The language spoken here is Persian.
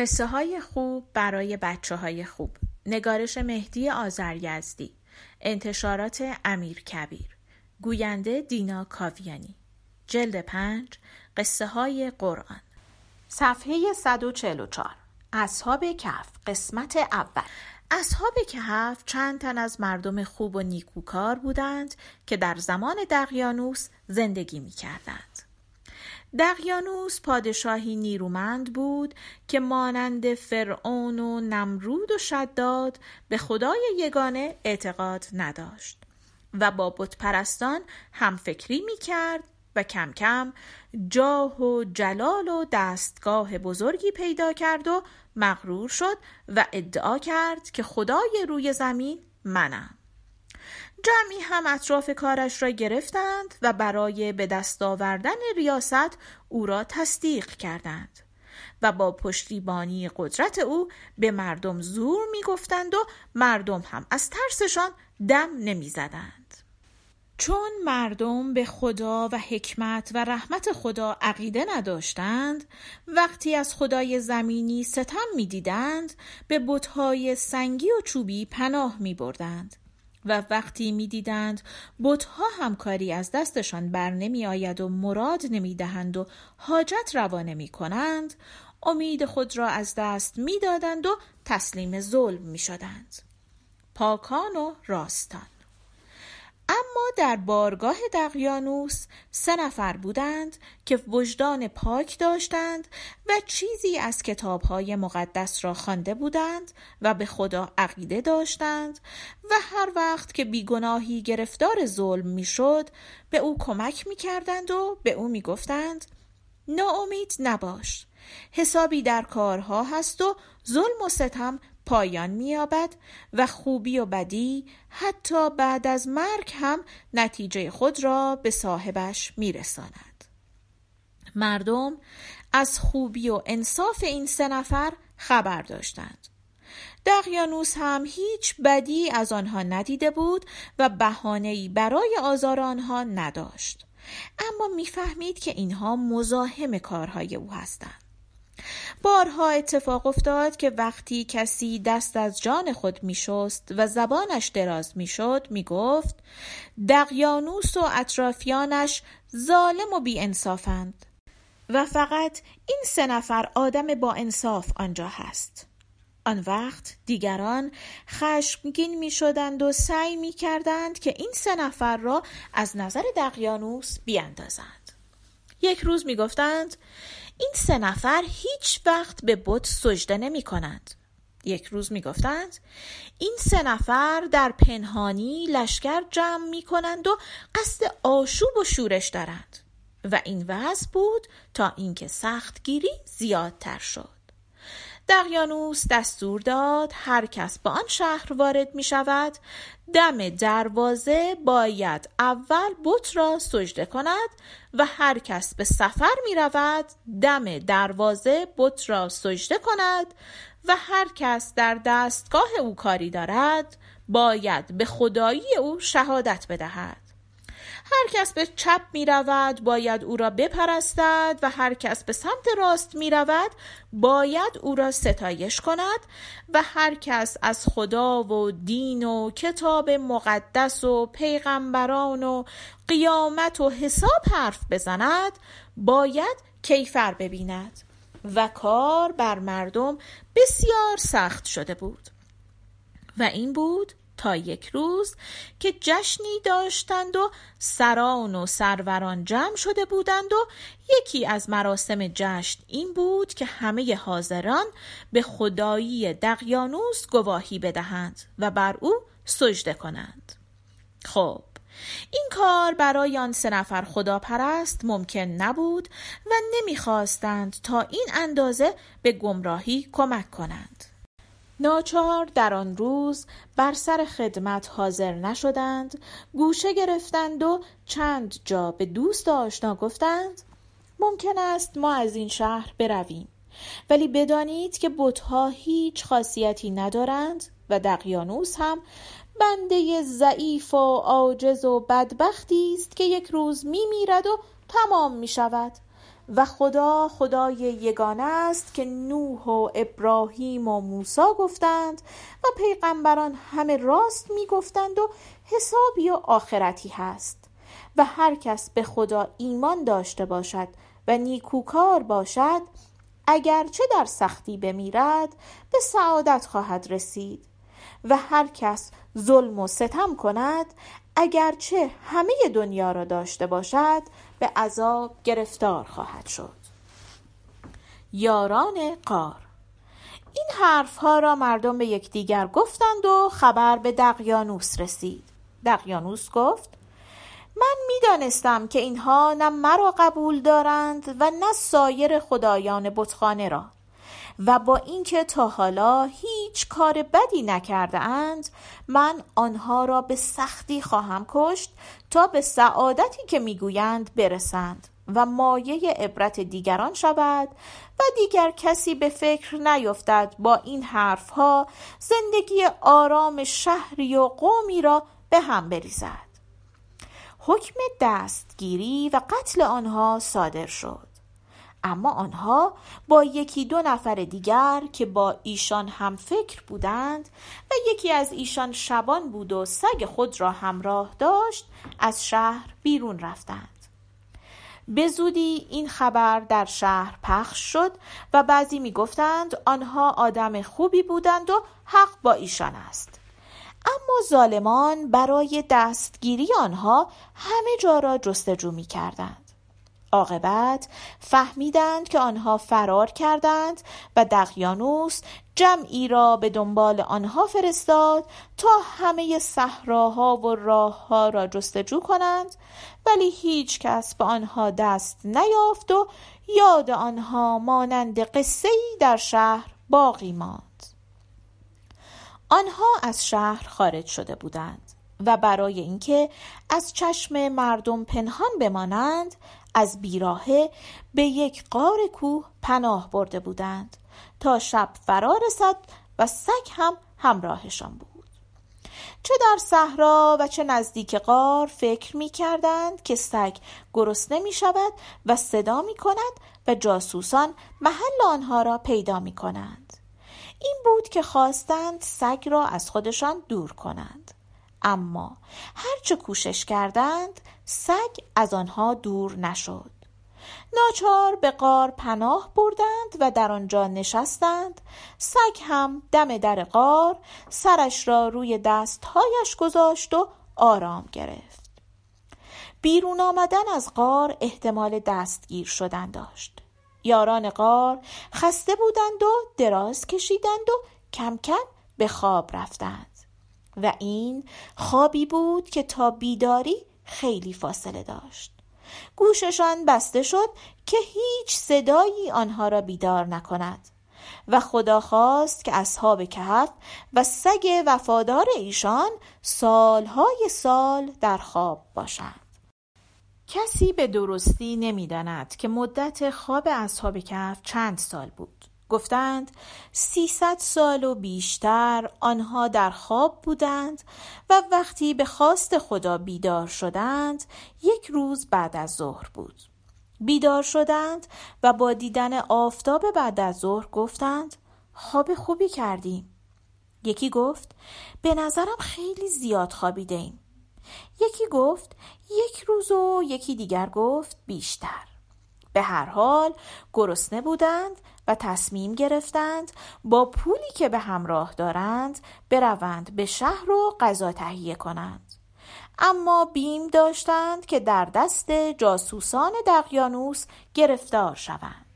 قصه های خوب برای بچه های خوب. نگارش مهدی آزریزدی انتشارات امیر کبیر. گوینده دینا کاویانی. جلد پنج قصه های قرآن. صفحه 144 اصحاب کف قسمت اول. اصحاب کهف چند تن از مردم خوب و نیکوکار بودند که در زمان دقیانوس زندگی می کردند. دقیانوس پادشاهی نیرومند بود که مانند فرعون و نمرود و شداد به خدای یگانه اعتقاد نداشت و با بتپرستان هم فکری می کرد و کم کم جاه و جلال و دستگاه بزرگی پیدا کرد و مغرور شد و ادعا کرد که خدای روی زمین منم. جمعی هم اطراف کارش را گرفتند و برای به دست آوردن ریاست او را تصدیق کردند و با پشتیبانی قدرت او به مردم زور می گفتند و مردم هم از ترسشان دم نمی زدند. چون مردم به خدا و حکمت و رحمت خدا عقیده نداشتند وقتی از خدای زمینی ستم می‌دیدند به بتهای سنگی و چوبی پناه می بردند و وقتی می‌دیدند بتها همکاری از دستشان بر نمی آید و مراد نمی دهند و حاجت روا نمی کنند امید خود را از دست می دادند و تسلیم ظلم می شدند. پاکان و راستان اما در بارگاه دقیانوس سه نفر بودند که وجدان پاک داشتند و چیزی از کتابهای مقدس را خوانده بودند و به خدا عقیده داشتند و هر وقت که بیگناهی گرفتار ظلم می‌شد به او کمک می‌کردند و به او می‌گفتند ناامید نباش حسابی در کارها هست و ظلم و ستم پایان مییابد و خوبی و بدی حتی بعد از مرگ هم نتیجه خود را به صاحبش میرساند. مردم از خوبی و انصاف این سه نفر خبر داشتند. دقیانوس هم هیچ بدی از آنها ندیده بود و بهانه‌ای برای آزار آنها نداشت. اما می‌فهمید که اینها مزاحم کارهای او هستند. بارها اتفاق افتاد که وقتی کسی دست از جان خود میشست و زبانش دراز می‌شد می‌گفت دقیانوس و اطرافیانش ظالم و انصافند و فقط این سه نفر آدم با انصاف آنجا هست. آن وقت دیگران خشمگین می شدند و سعی می کردند که این سه نفر را از نظر دقیانوس بیاندازند. یک روز می گفتند این سه نفر هیچ وقت به بت سجده نمی کنند. یک روز می گفتند این سه نفر در پنهانی لشکر جمع می کنند و قصد آشوب و شورش دارند و این وضع بود تا اینکه سختگیری زیادتر شد. دقیانوس دستور داد هر کس به آن شهر وارد می شود. دم دروازه باید اول بت را سجده کند و هر کس به سفر می رود دم دروازه بت را سجده کند و هر کس در دستگاه او کاری دارد باید به خدایی او شهادت بدهد. هر کس به چپ می رود باید او را بپرستد و هر کس به سمت راست می رود باید او را ستایش کند و هر کس از خدا و دین و کتاب مقدس و پیغمبران و قیامت و حساب حرف بزند باید کیفر ببیند و کار بر مردم بسیار سخت شده بود. و این بود تا یک روز که جشنی داشتند و سران و سروران جمع شده بودند و یکی از مراسم جشن این بود که همه حاضران به خدایی دقیانوس گواهی بدهند و بر او سجده کنند. خب این کار برای آن سه نفر خداپرست ممکن نبود و نمی‌خواستند تا این اندازه به گمراهی کمک کنند. ناچار در آن روز بر سر خدمت حاضر نشدند گوشه گرفتند و چند جا به دوست آشنا گفتند ممکن است ما از این شهر برویم. ولی بدانید که بتها هیچ خاصیتی ندارند و دقیانوس هم بنده ضعیف و عاجز و بدبختی است که یک روز می میرد و تمام می شود و خدا خدای یگانه است که نوح و ابراهیم و موسی گفتند و پیغمبران همه راست می گفتند و حسابی و آخرتی هست و هر کس به خدا ایمان داشته باشد و نیکوکار باشد اگرچه در سختی بمیرد به سعادت خواهد رسید و هر کس ظلم و ستم کند اگرچه همه دنیا را داشته باشد به عذاب گرفتار خواهد شد. یاران قار. این حرف ها را مردم به یکدیگر گفتند و خبر به دقیانوس رسید. دقیانوس گفت من می‌دانستم که اینها نه مرا قبول دارند و نه سایر خدایان بتخانه را و با اینکه تا حالا هیچ کار بدی نکرده اند من آنها را به سختی خواهم کشت تا به سعادتی که می‌گویند برسند و مایه عبرت دیگران شود و دیگر کسی به فکر نیفتد با این حرفها زندگی آرام شهری و قومی را به هم بریزد. حکم دستگیری و قتل آنها صادر شد. اما آنها با یکی دو نفر دیگر که با ایشان هم فکر بودند و یکی از ایشان شبان بود و سگ خود را همراه داشت از شهر بیرون رفتند. به زودی این خبر در شهر پخش شد و بعضی می گفتند آنها آدم خوبی بودند و حق با ایشان است. اما ظالمان برای دستگیری آنها همه جا را جستجو می کردند عاقبت فهمیدند که آنها فرار کردند و دقیانوس جمعی را به دنبال آنها فرستاد تا همه صحراها و راهها را جستجو کنند ولی هیچ کس به آنها دست نیافت و یاد آنها مانند قصه در شهر باقی ماند. آنها از شهر خارج شده بودند و برای اینکه از چشم مردم پنهان بمانند از بیراهه به یک غار کوه پناه برده بودند. تا شب فرا رسد و سگ هم همراهشان بود. چه در صحرا و چه نزدیک غار فکر می کردند که سگ گرسنه می شود و صدا می کند و جاسوسان محل آنها را پیدا می کنند. این بود که خواستند سگ را از خودشان دور کنند. اما هرچه کوشش کردند سگ از آنها دور نشد. ناچار به غار پناه بردند و در آنجا نشستند. سگ هم دم در غار سرش را روی دستهایش گذاشت و آرام گرفت. بیرون آمدن از غار احتمال دستگیر شدن داشت. یاران غار خسته بودند و دراز کشیدند و کم کم به خواب رفتند. و این خوابی بود که تا بیداری خیلی فاصله داشت. گوششان بسته شد که هیچ صدایی آنها را بیدار نکند و خدا خواست که اصحاب کهف و سگ وفادار ایشان سالهای سال در خواب باشند. کسی به درستی نمی‌داند که مدت خواب اصحاب کهف چند سال بود. گفتند سیصد سال و بیشتر آنها در خواب بودند و وقتی به خواست خدا بیدار شدند یک روز بعد از ظهر بود. بیدار شدند و با دیدن آفتاب بعد از ظهر گفتند خواب خوبی کردیم. یکی گفت به نظرم خیلی زیاد خوابیده ایم یکی گفت یک روز و یکی دیگر گفت بیشتر. به هر حال گرسنه بودند و تصمیم گرفتند با پولی که به همراه دارند بروند به شهر و غذا تهیه کنند. اما بیم داشتند که در دست جاسوسان دقیانوس گرفتار شوند.